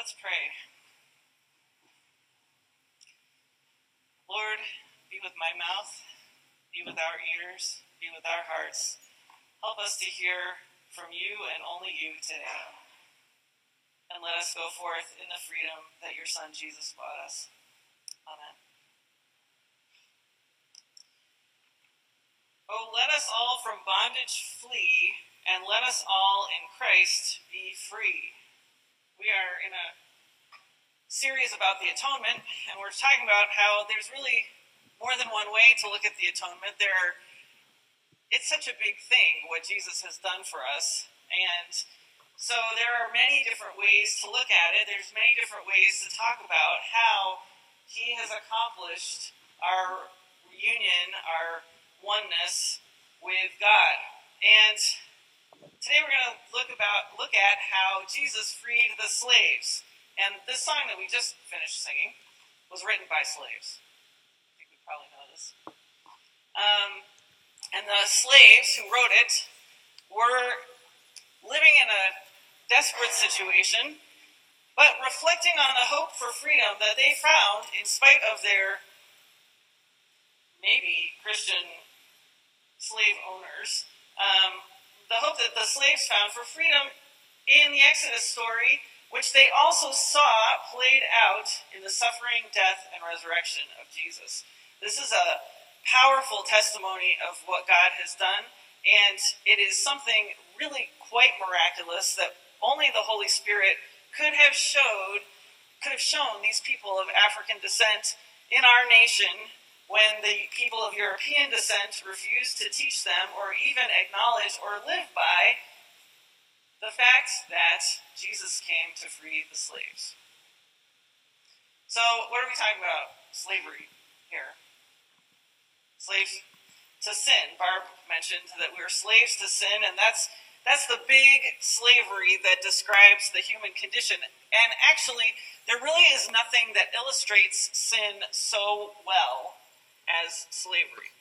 Let's pray. Lord, be with my mouth, be with our ears, be with our hearts. Help us to hear from you and only you today. And let us go forth in the freedom that your Son Jesus brought us. Amen. Oh, let us all from bondage flee, and let us all in Christ be free. We are in a series about the atonement, and we're talking about how there's really more than one way to look at the atonement. There are, it's such a big thing what Jesus has done for us, and so there are many different ways to look at it. There's many different ways to talk about how he has accomplished our union, our oneness with God. And today we're going to look about look at how Jesus freed the slaves. And this song that we just finished singing was written by slaves. I think we probably know this. Um, and the slaves who wrote it were living in a desperate situation, but reflecting on the hope for freedom that they found in spite of their maybe Christian slave owners. Um, the hope that the slaves found for freedom in the Exodus story which they also saw played out in the suffering, death, and resurrection of Jesus. This is a powerful testimony of what God has done, and it is something really quite miraculous that only the Holy Spirit could have showed could have shown these people of African descent in our nation when the people of European descent refused to teach them or even acknowledge or live by the fact that Jesus came to free the slaves. So, what are we talking about? Slavery here. Slaves to sin. Barb mentioned that we are slaves to sin, and that's that's the big slavery that describes the human condition. And actually, there really is nothing that illustrates sin so well as slavery.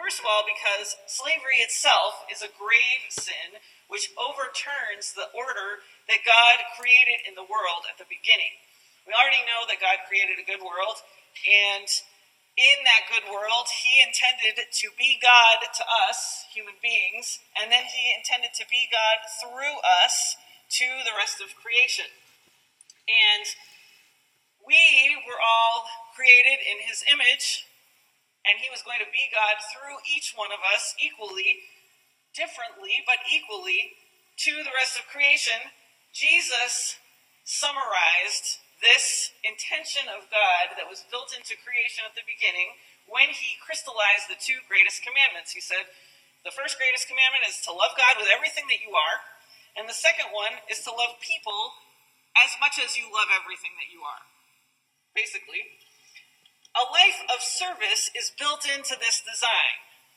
First of all, because slavery itself is a grave sin which overturns the order that God created in the world at the beginning. We already know that God created a good world, and in that good world, He intended to be God to us, human beings, and then He intended to be God through us to the rest of creation. And we were all created in His image, and He was going to be God through each one of us equally differently but equally to the rest of creation, Jesus summarized this intention of God that was built into creation at the beginning when he crystallized the two greatest commandments. He said, the first greatest commandment is to love God with everything that you are, and the second one is to love people as much as you love everything that you are. Basically, a life of service is built into this design.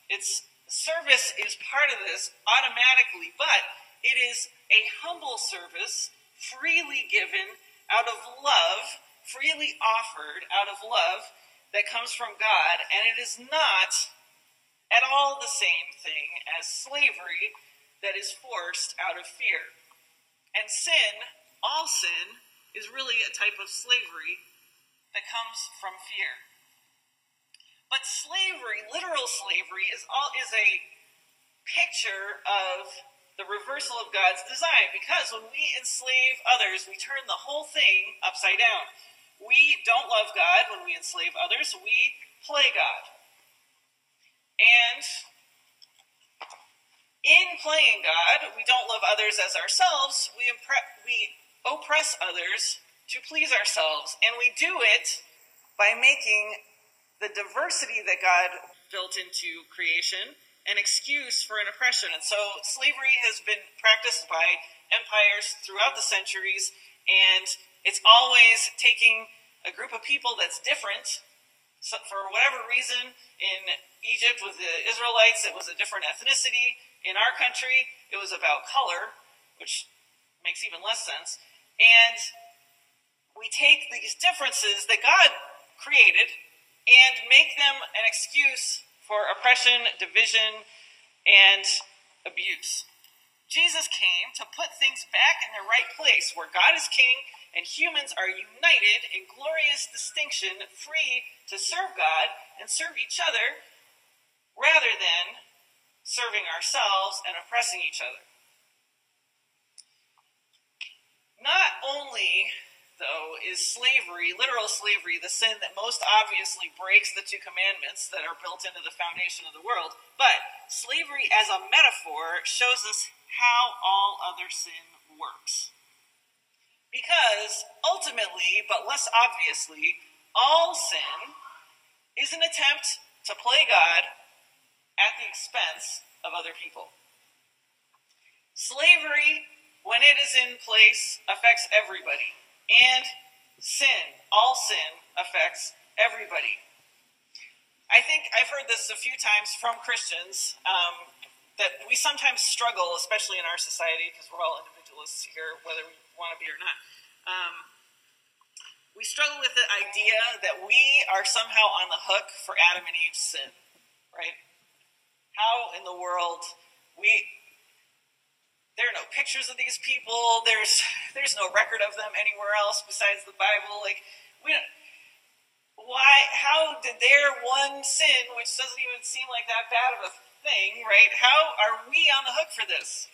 It's Service is part of this automatically, but it is a humble service, freely given out of love, freely offered out of love that comes from God, and it is not at all the same thing as slavery that is forced out of fear. And sin, all sin, is really a type of slavery that comes from fear. But slavery, literal slavery, is all is a picture of the reversal of God's design. Because when we enslave others, we turn the whole thing upside down. We don't love God when we enslave others, we play God. And in playing God, we don't love others as ourselves, we, impre- we oppress others to please ourselves. And we do it by making the diversity that God built into creation an excuse for an oppression. And so slavery has been practiced by empires throughout the centuries, and it's always taking a group of people that's different. So for whatever reason, in Egypt with the Israelites, it was a different ethnicity. In our country, it was about color, which makes even less sense. And we take these differences that God created and make them an excuse for oppression, division, and abuse. Jesus came to put things back in their right place where God is king and humans are united in glorious distinction, free to serve God and serve each other, rather than serving ourselves and oppressing each other. Not only, though, is slavery, literal slavery, the sin that most obviously breaks the two commandments that are built into the foundation of the world, but slavery as a metaphor shows us how all other sin works. Because ultimately, but less obviously, all sin is an attempt to play God at the expense of other people. Slavery when it is in place, affects everybody. And sin, all sin, affects everybody. I think I've heard this a few times from Christians um, that we sometimes struggle, especially in our society, because we're all individualists here, whether we want to be or not. Um, we struggle with the idea that we are somehow on the hook for Adam and Eve's sin, right? How in the world we there are no pictures of these people. There's there's no record of them anywhere else besides the Bible. Like we don't, why how did their one sin, which doesn't even seem like that bad of a thing, right? How are we on the hook for this?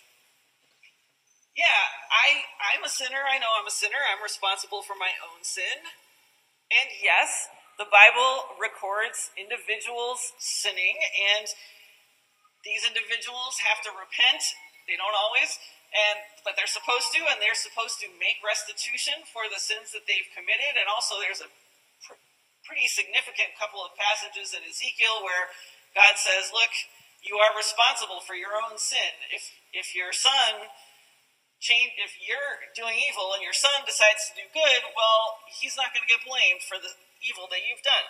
Yeah, I I'm a sinner. I know I'm a sinner. I'm responsible for my own sin. And yes, the Bible records individuals sinning and these individuals have to repent they don't always, and but they're supposed to, and they're supposed to make restitution for the sins that they've committed. And also, there's a pr- pretty significant couple of passages in Ezekiel where God says, "Look, you are responsible for your own sin. If if your son change, if you're doing evil and your son decides to do good, well, he's not going to get blamed for the evil that you've done."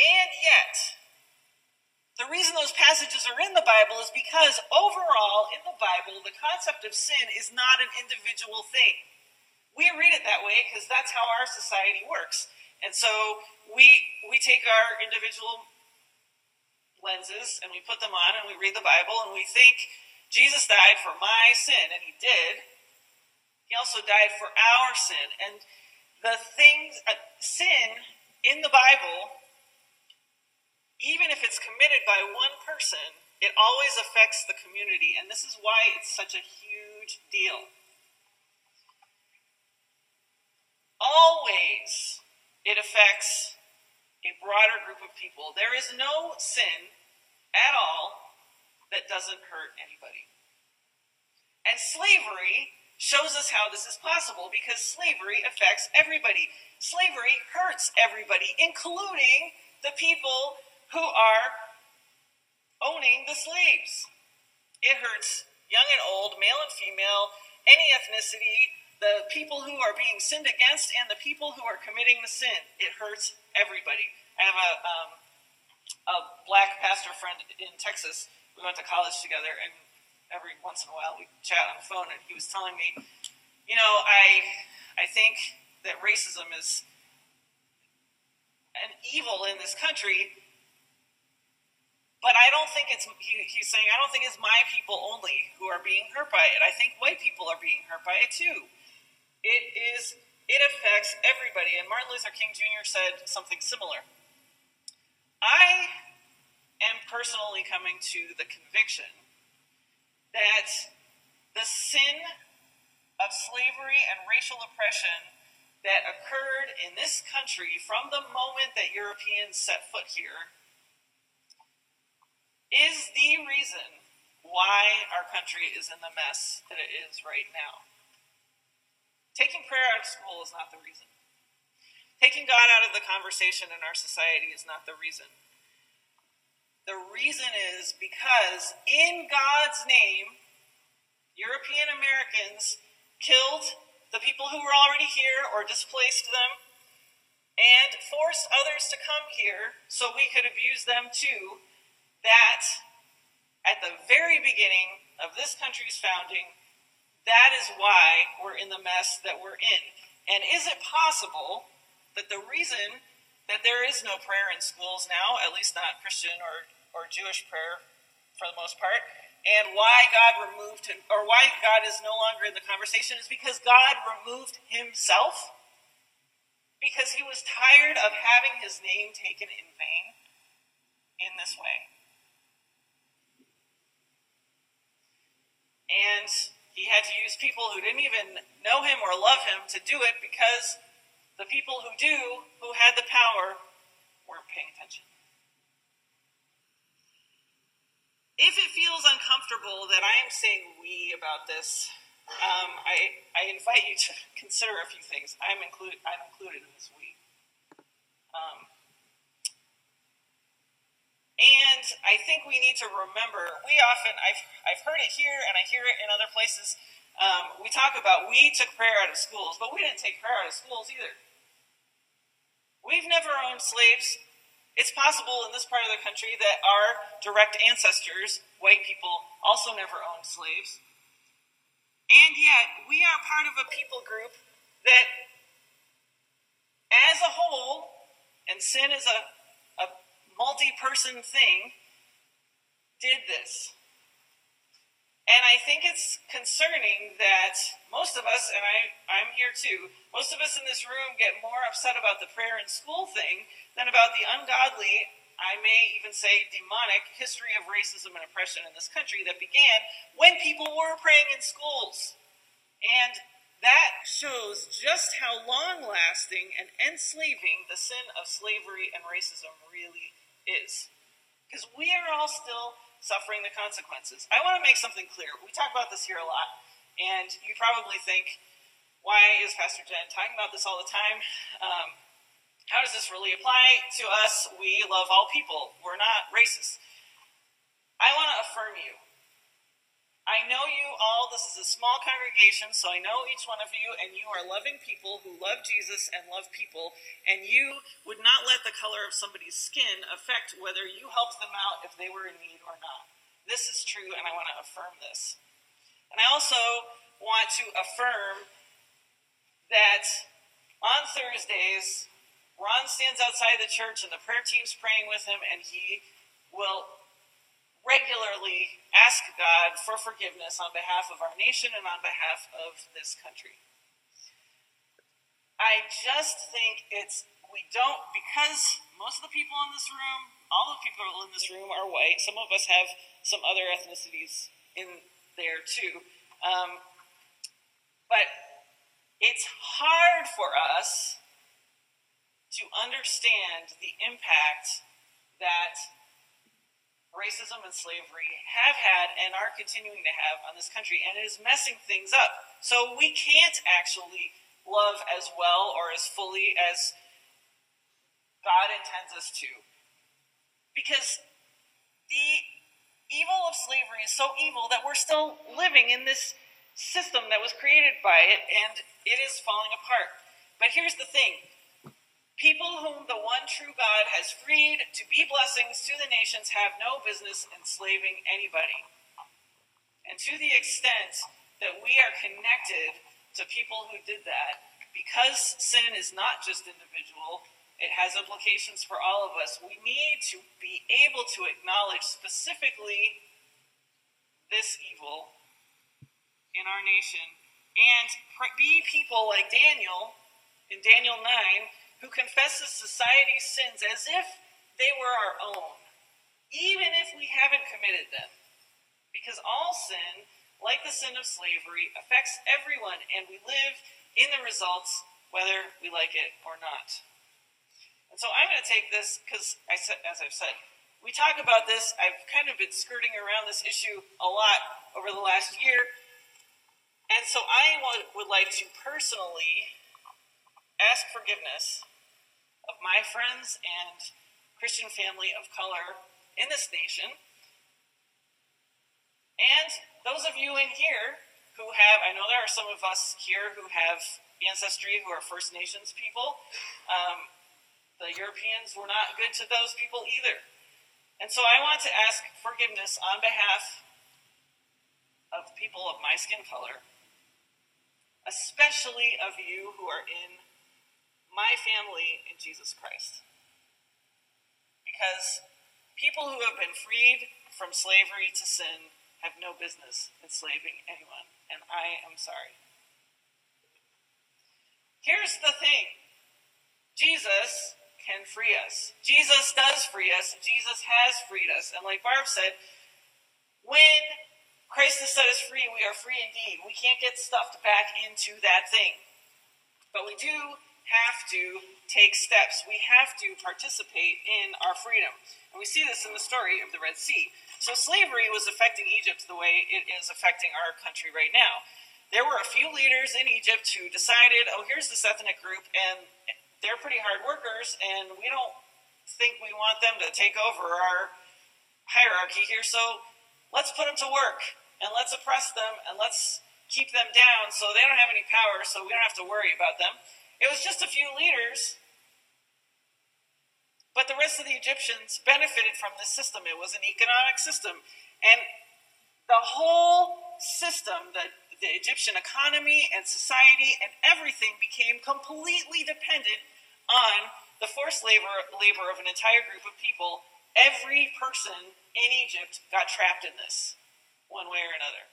And yet, the reason those passages are in the Bible is because overall, in the Bible, the concept of sin is not an individual thing. We read it that way because that's how our society works. And so we, we take our individual lenses and we put them on and we read the Bible and we think Jesus died for my sin, and he did. He also died for our sin. And the things, uh, sin in the Bible even if it's committed by one person, it always affects the community. And this is why it's such a huge deal. Always it affects a broader group of people. There is no sin at all that doesn't hurt anybody. And slavery shows us how this is possible because slavery affects everybody. Slavery hurts everybody, including the people who are owning the slaves. It hurts young and old, male and female, any ethnicity, the people who are being sinned against, and the people who are committing the sin. It hurts everybody. I have a, um, a black pastor friend in Texas. We went to college together, and every once in a while we chat on the phone, and he was telling me, you know, I, I think that racism is an evil in this country but I don't think it's, he, he's saying, I don't think it's my people only who are being hurt by it. I think white people are being hurt by it too. It is, it affects everybody. And Martin Luther King Jr. said something similar. I am personally coming to the conviction that the sin of slavery and racial oppression that occurred in this country from the moment that Europeans set foot here is the reason why our country is in the mess that it is right now. Taking prayer out of school is not the reason. Taking God out of the conversation in our society is not the reason. The reason is because in God's name, European Americans killed the people who were already here or displaced them and forced others to come here so we could abuse them too that at the very beginning of this country's founding, that is why we're in the mess that we're in. And is it possible that the reason that there is no prayer in schools now, at least not Christian or, or Jewish prayer for the most part, And why God removed him, or why God is no longer in the conversation, is because God removed himself because he was tired of having his name taken in vain in this way. And he had to use people who didn't even know him or love him to do it because the people who do, who had the power, weren't paying attention. If it feels uncomfortable that I am saying we about this, um, I, I invite you to consider a few things. I'm, include, I'm included in this we. Um, and I think we need to remember, we often, I've, I've heard it here and I hear it in other places. Um, we talk about we took prayer out of schools, but we didn't take prayer out of schools either. We've never owned slaves. It's possible in this part of the country that our direct ancestors, white people, also never owned slaves. And yet, we are part of a people group that, as a whole, and sin is a multi person thing did this. And I think it's concerning that most of us, and I, I'm here too, most of us in this room get more upset about the prayer in school thing than about the ungodly, I may even say demonic, history of racism and oppression in this country that began when people were praying in schools. And that shows just how long lasting and enslaving the sin of slavery and racism really is. Because we are all still suffering the consequences. I want to make something clear. We talk about this here a lot, and you probably think, why is Pastor Jen talking about this all the time? Um, how does this really apply to us? We love all people. We're not racist. I want to affirm you I know you all, this is a small congregation, so I know each one of you, and you are loving people who love Jesus and love people, and you would not let the color of somebody's skin affect whether you helped them out if they were in need or not. This is true, and I want to affirm this. And I also want to affirm that on Thursdays, Ron stands outside the church, and the prayer team's praying with him, and he will regularly ask God for forgiveness on behalf of our nation and on behalf of this country. I just think it's, we don't, because most of the people in this room, all the people in this room are white. Some of us have some other ethnicities in there too. Um, but it's hard for us to understand the impact that racism and slavery have had and are continuing to have on this country, and it is messing things up. So we can't actually love as well or as fully as God intends us to. Because the evil of slavery is so evil that we're still living in this system that was created by it, and it is falling apart. But here's the thing People whom the one true God has freed to be blessings to the nations have no business enslaving anybody. And to the extent that we are connected to people who did that, because sin is not just individual, it has implications for all of us. We need to be able to acknowledge specifically this evil in our nation and be people like Daniel in Daniel 9 who confesses society's sins as if they were our own, even if we haven't committed them. Because all sin, like the sin of slavery, affects everyone, and we live in the results whether we like it or not. And so I'm going to take this because, as I've said, we talk about this. I've kind of been skirting around this issue a lot over the last year. And so I would like to personally ask forgiveness of my friends and Christian family of color in this nation. And those of you in here who have, I know there are some of us here who have ancestry who are First Nations people. Um, the Europeans were not good to those people either. And so I want to ask forgiveness on behalf of people of my skin color, especially of you who are in my family in Jesus Christ. Because people who have been freed from slavery to sin have no business enslaving anyone, and I am sorry. Here's the thing Jesus can free us. Jesus does free us. Jesus has freed us. And like Barb said, when Christ has set us free, we are free indeed. We can't get stuffed back into that thing. But we do have to take steps. We have to participate in our freedom. And we see this in the story of the Red Sea. So slavery was affecting Egypt the way it is affecting our country right now. There were a few leaders in Egypt who decided, oh, here's this ethnic group, and they're pretty hard workers, and we don't think we want them to take over our hierarchy here, so let's put them to work, and let's oppress them, and let's keep them down so they don't have any power, so we don't have to worry about them. It was just a few leaders but the rest of the Egyptians benefited from this system. It was an economic system. And the whole system, the, the Egyptian economy and society and everything became completely dependent on the forced labor, labor of an entire group of people. Every person in Egypt got trapped in this, one way or another.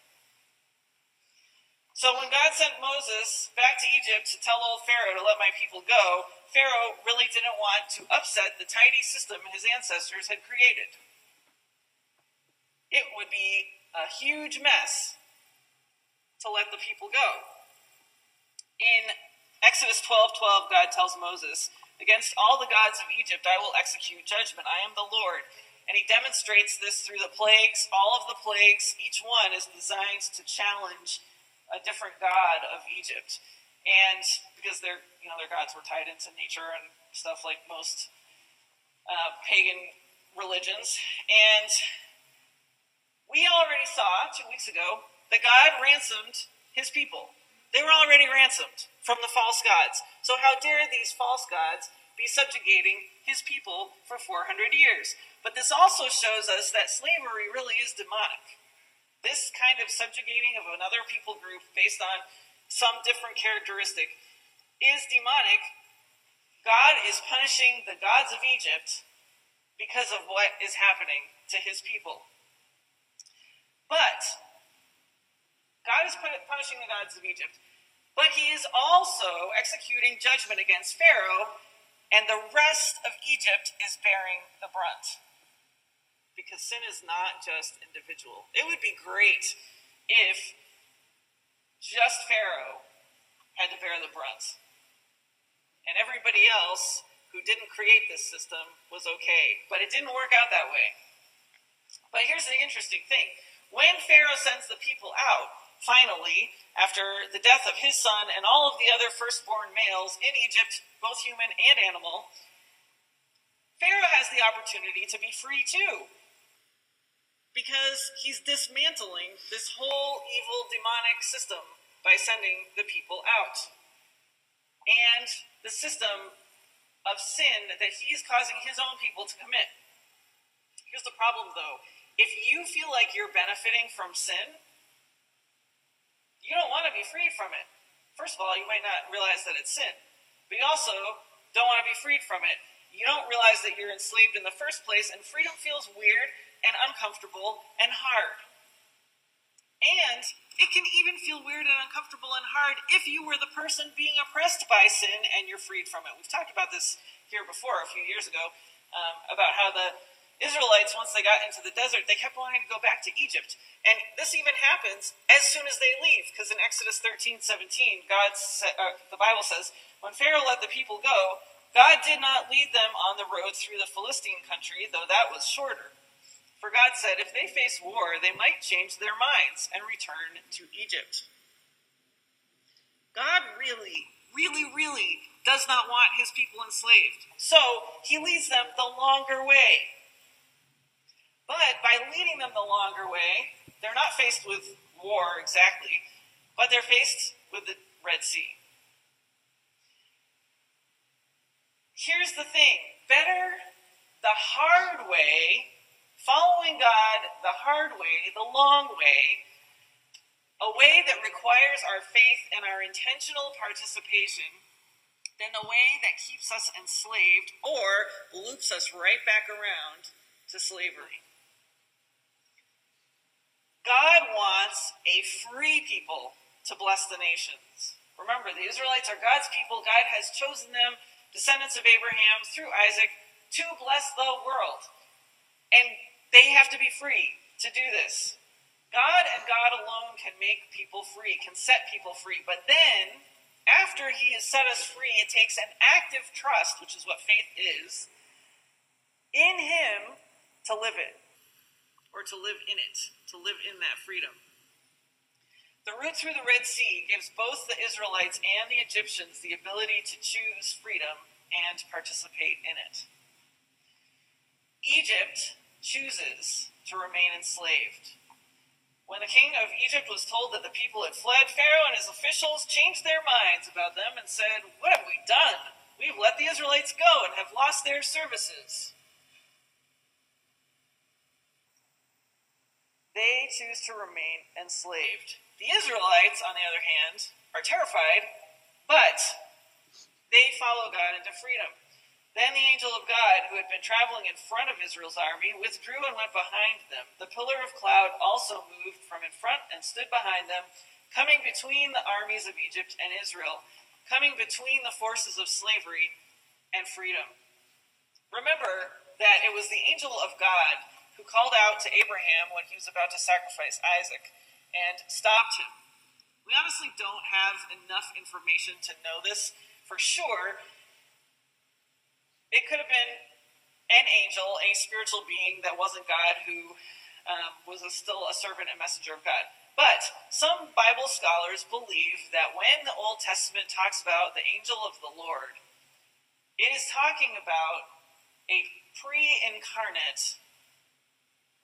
So when God sent Moses back to Egypt to tell old Pharaoh to let my people go, Pharaoh really didn't want to upset the tidy system his ancestors had created. It would be a huge mess to let the people go. In Exodus 12:12, God tells Moses, "Against all the gods of Egypt I will execute judgment. I am the Lord." And he demonstrates this through the plagues. All of the plagues, each one is designed to challenge a different god of Egypt. And because their you know their gods were tied into nature and stuff like most uh, pagan religions. And we already saw two weeks ago that God ransomed his people. They were already ransomed from the false gods. So how dare these false gods be subjugating his people for 400 years? But this also shows us that slavery really is demonic. This kind of subjugating of another people group based on some different characteristic is demonic. God is punishing the gods of Egypt because of what is happening to his people. But God is punishing the gods of Egypt, but he is also executing judgment against Pharaoh, and the rest of Egypt is bearing the brunt because sin is not just individual. It would be great if just Pharaoh had to bear the brunt, and everybody else who didn't create this system was okay. But it didn't work out that way. But here's the interesting thing when Pharaoh sends the people out, finally, after the death of his son and all of the other firstborn males in Egypt, both human and animal, Pharaoh has the opportunity to be free too because he's dismantling this whole evil demonic system by sending the people out. And the system of sin that he's causing his own people to commit. Here's the problem though if you feel like you're benefiting from sin, you don't want to be freed from it. First of all, you might not realize that it's sin, but you also don't want to be freed from it. You don't realize that you're enslaved in the first place, and freedom feels weird and uncomfortable and hard. And it can even feel weird and uncomfortable and hard if you were the person being oppressed by sin and you're freed from it. We've talked about this here before a few years ago um, about how the Israelites, once they got into the desert, they kept wanting to go back to Egypt. And this even happens as soon as they leave, because in Exodus 13 17, God sa- uh, the Bible says, When Pharaoh let the people go, God did not lead them on the road through the Philistine country, though that was shorter. For God said, if they face war, they might change their minds and return to Egypt. God really, really, really does not want his people enslaved. So he leads them the longer way. But by leading them the longer way, they're not faced with war exactly, but they're faced with the Red Sea. Here's the thing better the hard way following God the hard way, the long way, a way that requires our faith and our intentional participation, than the way that keeps us enslaved or loops us right back around to slavery. God wants a free people to bless the nations. Remember, the Israelites are God's people. God has chosen them, descendants of Abraham, through Isaac, to bless the world. And they have to be free to do this. God and God alone can make people free, can set people free. But then, after He has set us free, it takes an active trust, which is what faith is, in Him to live it, or to live in it, to live in that freedom. The route through the Red Sea gives both the Israelites and the Egyptians the ability to choose freedom and participate in it. Egypt chooses to remain enslaved. When the king of Egypt was told that the people had fled, Pharaoh and his officials changed their minds about them and said, What have we done? We've let the Israelites go and have lost their services. They choose to remain enslaved. The Israelites, on the other hand, are terrified, but they follow God into freedom. Then the angel of God, who had been traveling in front of Israel's army, withdrew and went behind them. The pillar of cloud also moved from in front and stood behind them, coming between the armies of Egypt and Israel, coming between the forces of slavery and freedom. Remember that it was the angel of God who called out to Abraham when he was about to sacrifice Isaac and stopped him. We honestly don't have enough information to know this for sure. It could have been an angel, a spiritual being that wasn't God, who um, was a, still a servant and messenger of God. But some Bible scholars believe that when the Old Testament talks about the angel of the Lord, it is talking about a pre incarnate,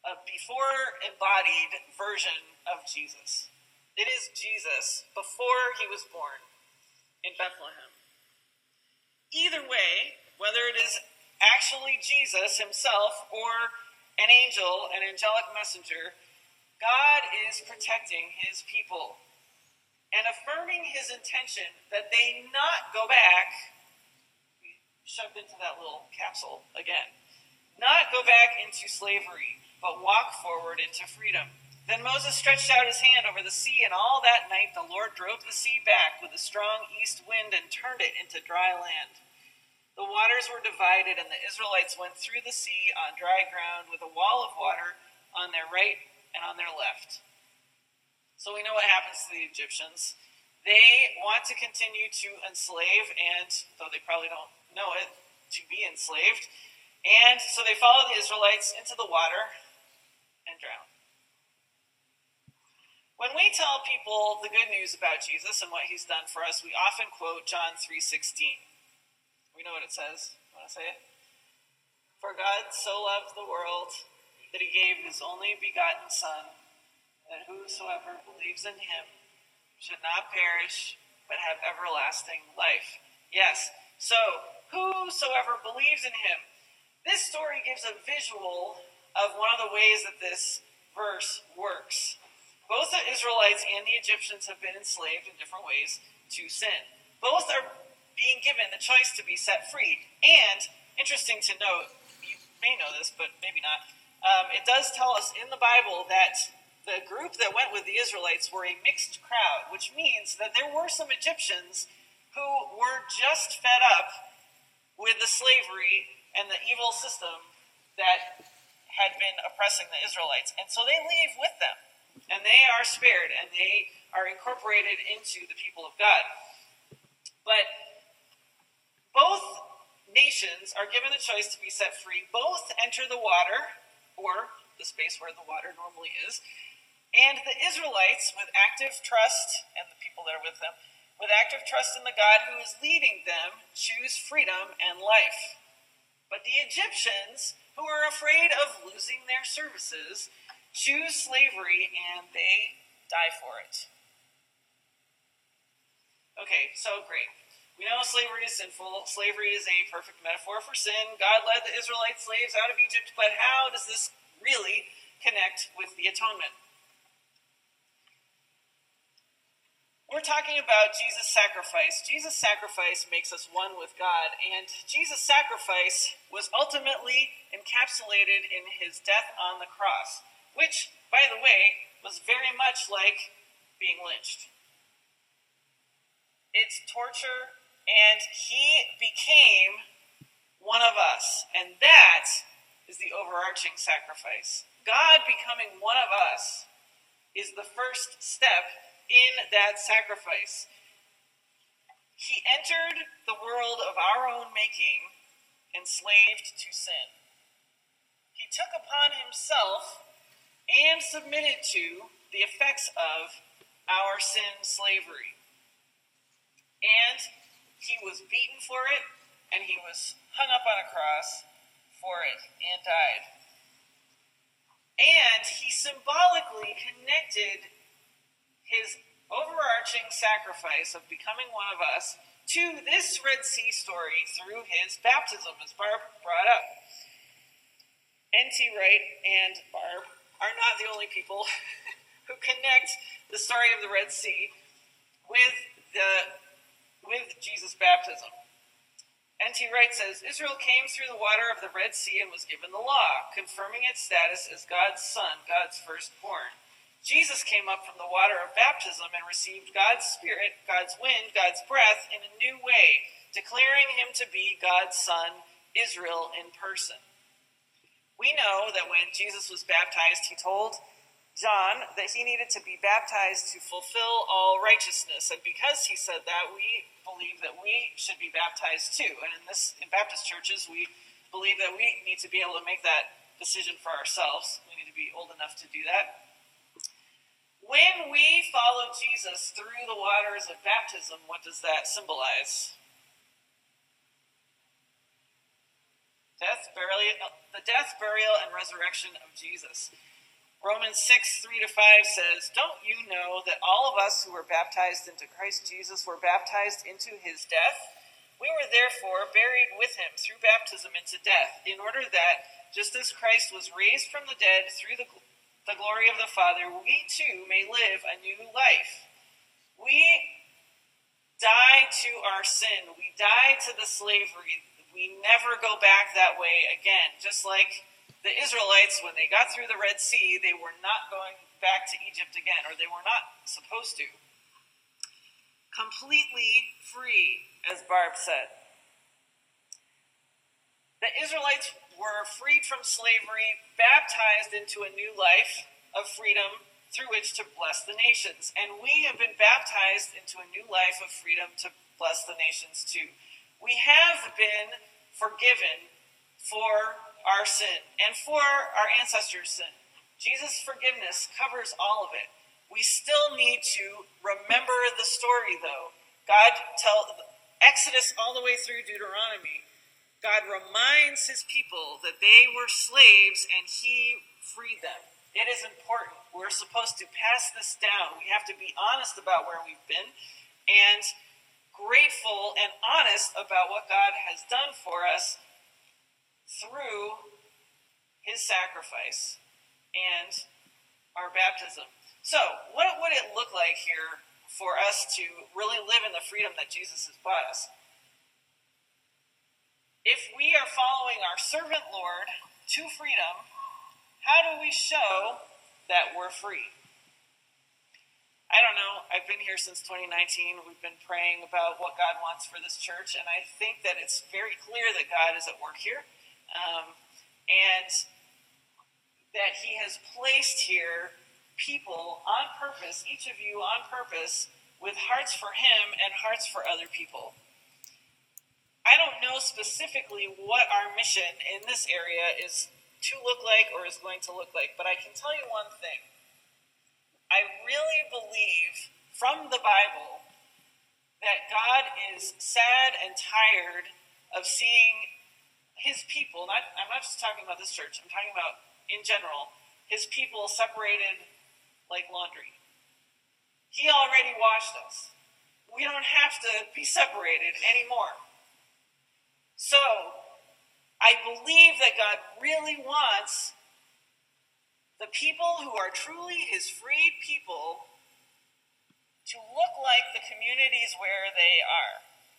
a before embodied version of Jesus. It is Jesus before he was born in Bethlehem. Either way, whether it is actually Jesus himself or an angel, an angelic messenger, God is protecting his people and affirming his intention that they not go back, shoved into that little capsule again, not go back into slavery, but walk forward into freedom. Then Moses stretched out his hand over the sea, and all that night the Lord drove the sea back with a strong east wind and turned it into dry land. The waters were divided, and the Israelites went through the sea on dry ground with a wall of water on their right and on their left. So we know what happens to the Egyptians. They want to continue to enslave, and though they probably don't know it, to be enslaved. And so they follow the Israelites into the water and drown. When we tell people the good news about Jesus and what he's done for us, we often quote John 3:16. We know what it says. Want to say it? For God so loved the world that he gave his only begotten son that whosoever believes in him should not perish but have everlasting life. Yes. So, whosoever believes in him. This story gives a visual of one of the ways that this verse works. Both the Israelites and the Egyptians have been enslaved in different ways to sin. Both are being given the choice to be set free. And, interesting to note, you may know this, but maybe not, um, it does tell us in the Bible that the group that went with the Israelites were a mixed crowd, which means that there were some Egyptians who were just fed up with the slavery and the evil system that had been oppressing the Israelites. And so they leave with them and they are spared and they are incorporated into the people of God. But both nations are given the choice to be set free. Both enter the water, or the space where the water normally is, and the Israelites, with active trust, and the people that are with them, with active trust in the God who is leading them, choose freedom and life. But the Egyptians, who are afraid of losing their services, choose slavery and they die for it. Okay, so great. We know slavery is sinful. Slavery is a perfect metaphor for sin. God led the Israelite slaves out of Egypt, but how does this really connect with the atonement? We're talking about Jesus' sacrifice. Jesus' sacrifice makes us one with God, and Jesus' sacrifice was ultimately encapsulated in his death on the cross which, by the way, was very much like being lynched. It's torture, and he became one of us. And that is the overarching sacrifice. God becoming one of us is the first step in that sacrifice. He entered the world of our own making, enslaved to sin. He took upon himself and submitted to the effects of our sin slavery. And he was beaten for it, and he was hung up on a cross for it and died. And he symbolically connected his overarching sacrifice of becoming one of us to this Red Sea story through his baptism, as Barb brought up. N.T. Wright and Barb are not the only people who connect the story of the Red Sea with the with Jesus' baptism. N.T. Wright says Israel came through the water of the Red Sea and was given the law, confirming its status as God's son, God's firstborn. Jesus came up from the water of baptism and received God's Spirit, God's wind, God's breath in a new way, declaring him to be God's son, Israel in person. We know that when Jesus was baptized, he told John that he needed to be baptized to fulfill all righteousness. And because he said that, we believe that we should be baptized too. And in this in Baptist churches, we believe that we need to be able to make that decision for ourselves. We need to be old enough to do that. When we follow Jesus through the waters of baptism, what does that symbolize? Death, burial, the death, burial, and resurrection of Jesus. Romans 6, 3 to 5 says, Don't you know that all of us who were baptized into Christ Jesus were baptized into his death? We were therefore buried with him through baptism into death, in order that, just as Christ was raised from the dead through the, the glory of the Father, we too may live a new life. We die to our sin, we die to the slavery. We never go back that way again, just like the Israelites, when they got through the Red Sea, they were not going back to Egypt again, or they were not supposed to. Completely free, as Barb said. The Israelites were freed from slavery, baptized into a new life of freedom through which to bless the nations. And we have been baptized into a new life of freedom to bless the nations too. We have been forgiven for our sin and for our ancestors' sin. Jesus' forgiveness covers all of it. We still need to remember the story, though. God tell Exodus all the way through Deuteronomy. God reminds his people that they were slaves and he freed them. It is important. We're supposed to pass this down. We have to be honest about where we've been and grateful and honest about what God has done for us through his sacrifice and our baptism. So, what would it look like here for us to really live in the freedom that Jesus has bought us? If we are following our servant Lord to freedom, how do we show that we're free? I don't know. I've been here since 2019. We've been praying about what God wants for this church, and I think that it's very clear that God is at work here. Um, and that He has placed here people on purpose, each of you on purpose, with hearts for Him and hearts for other people. I don't know specifically what our mission in this area is to look like or is going to look like, but I can tell you one thing. I really believe from the Bible that God is sad and tired of seeing his people, not, I'm not just talking about this church, I'm talking about in general, his people separated like laundry. He already washed us. We don't have to be separated anymore. So, I believe that God really wants the people who are truly his freed people to look like the communities where they are.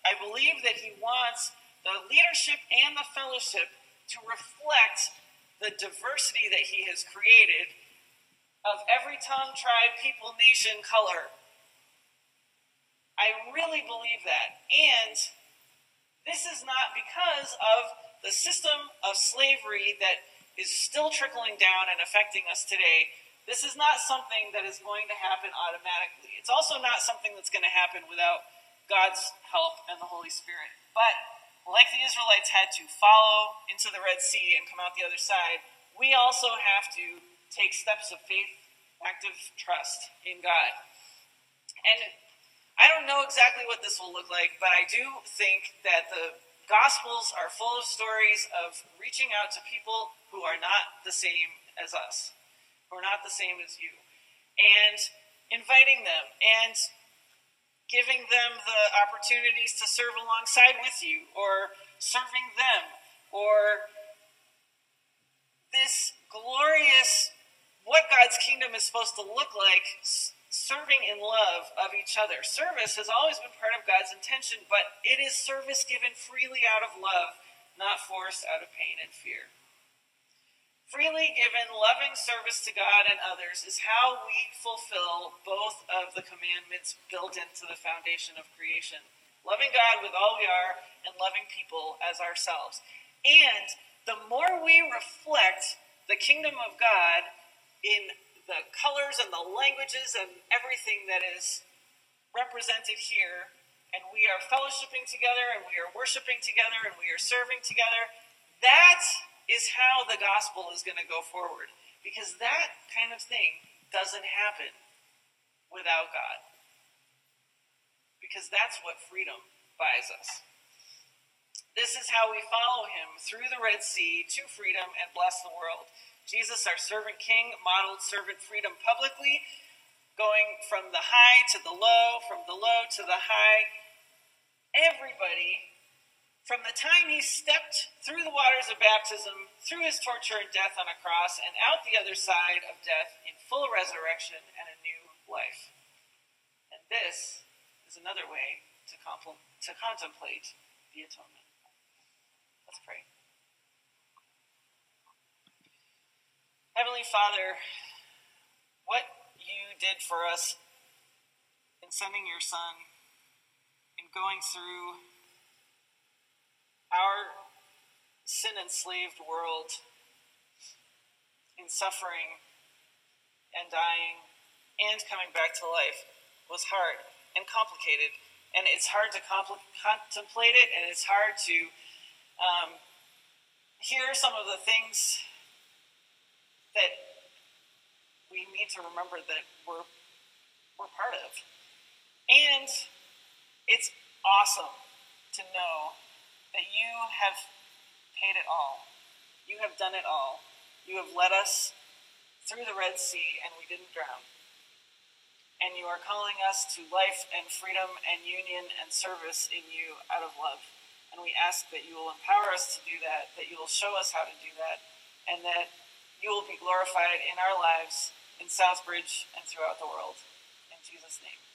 I believe that he wants the leadership and the fellowship to reflect the diversity that he has created of every tongue, tribe, people, nation, color. I really believe that. And this is not because of the system of slavery that is still trickling down and affecting us today. This is not something that is going to happen automatically. It's also not something that's going to happen without God's help and the Holy Spirit. But like the Israelites had to follow into the Red Sea and come out the other side, we also have to take steps of faith, active trust in God. And I don't know exactly what this will look like, but I do think that the Gospels are full of stories of reaching out to people who are not the same as us, who are not the same as you, and inviting them and giving them the opportunities to serve alongside with you, or serving them, or this glorious what God's kingdom is supposed to look like serving in love of each other. Service has always been part of God's intention, but it is service given freely out of love, not forced out of pain and fear. Freely given, loving service to God and others is how we fulfill both of the commandments built into the foundation of creation loving God with all we are and loving people as ourselves. And the more we reflect the kingdom of God in the colors and the languages and everything that is represented here, and we are fellowshipping together, and we are worshiping together, and we are serving together, that is how the gospel is going to go forward. Because that kind of thing doesn't happen without God. Because that's what freedom buys us. This is how we follow him through the Red Sea to freedom and bless the world. Jesus, our servant king, modeled servant freedom publicly, going from the high to the low, from the low to the high. Everybody, from the time he stepped through the waters of baptism, through his torture and death on a cross, and out the other side of death in full resurrection and a new life. And this is another way to, compl- to contemplate the atonement. Let's pray. Heavenly Father, what you did for us in sending your Son, in going through our sin enslaved world, in suffering and dying and coming back to life, was hard and complicated. And it's hard to compl- contemplate it, and it's hard to um, hear some of the things that we need to remember that we're we're part of. And it's awesome to know that you have paid it all. You have done it all. You have led us through the Red Sea and we didn't drown. And you are calling us to life and freedom and union and service in you out of love. And we ask that you will empower us to do that, that you will show us how to do that, and that you will be glorified in our lives in Southbridge and throughout the world. In Jesus' name.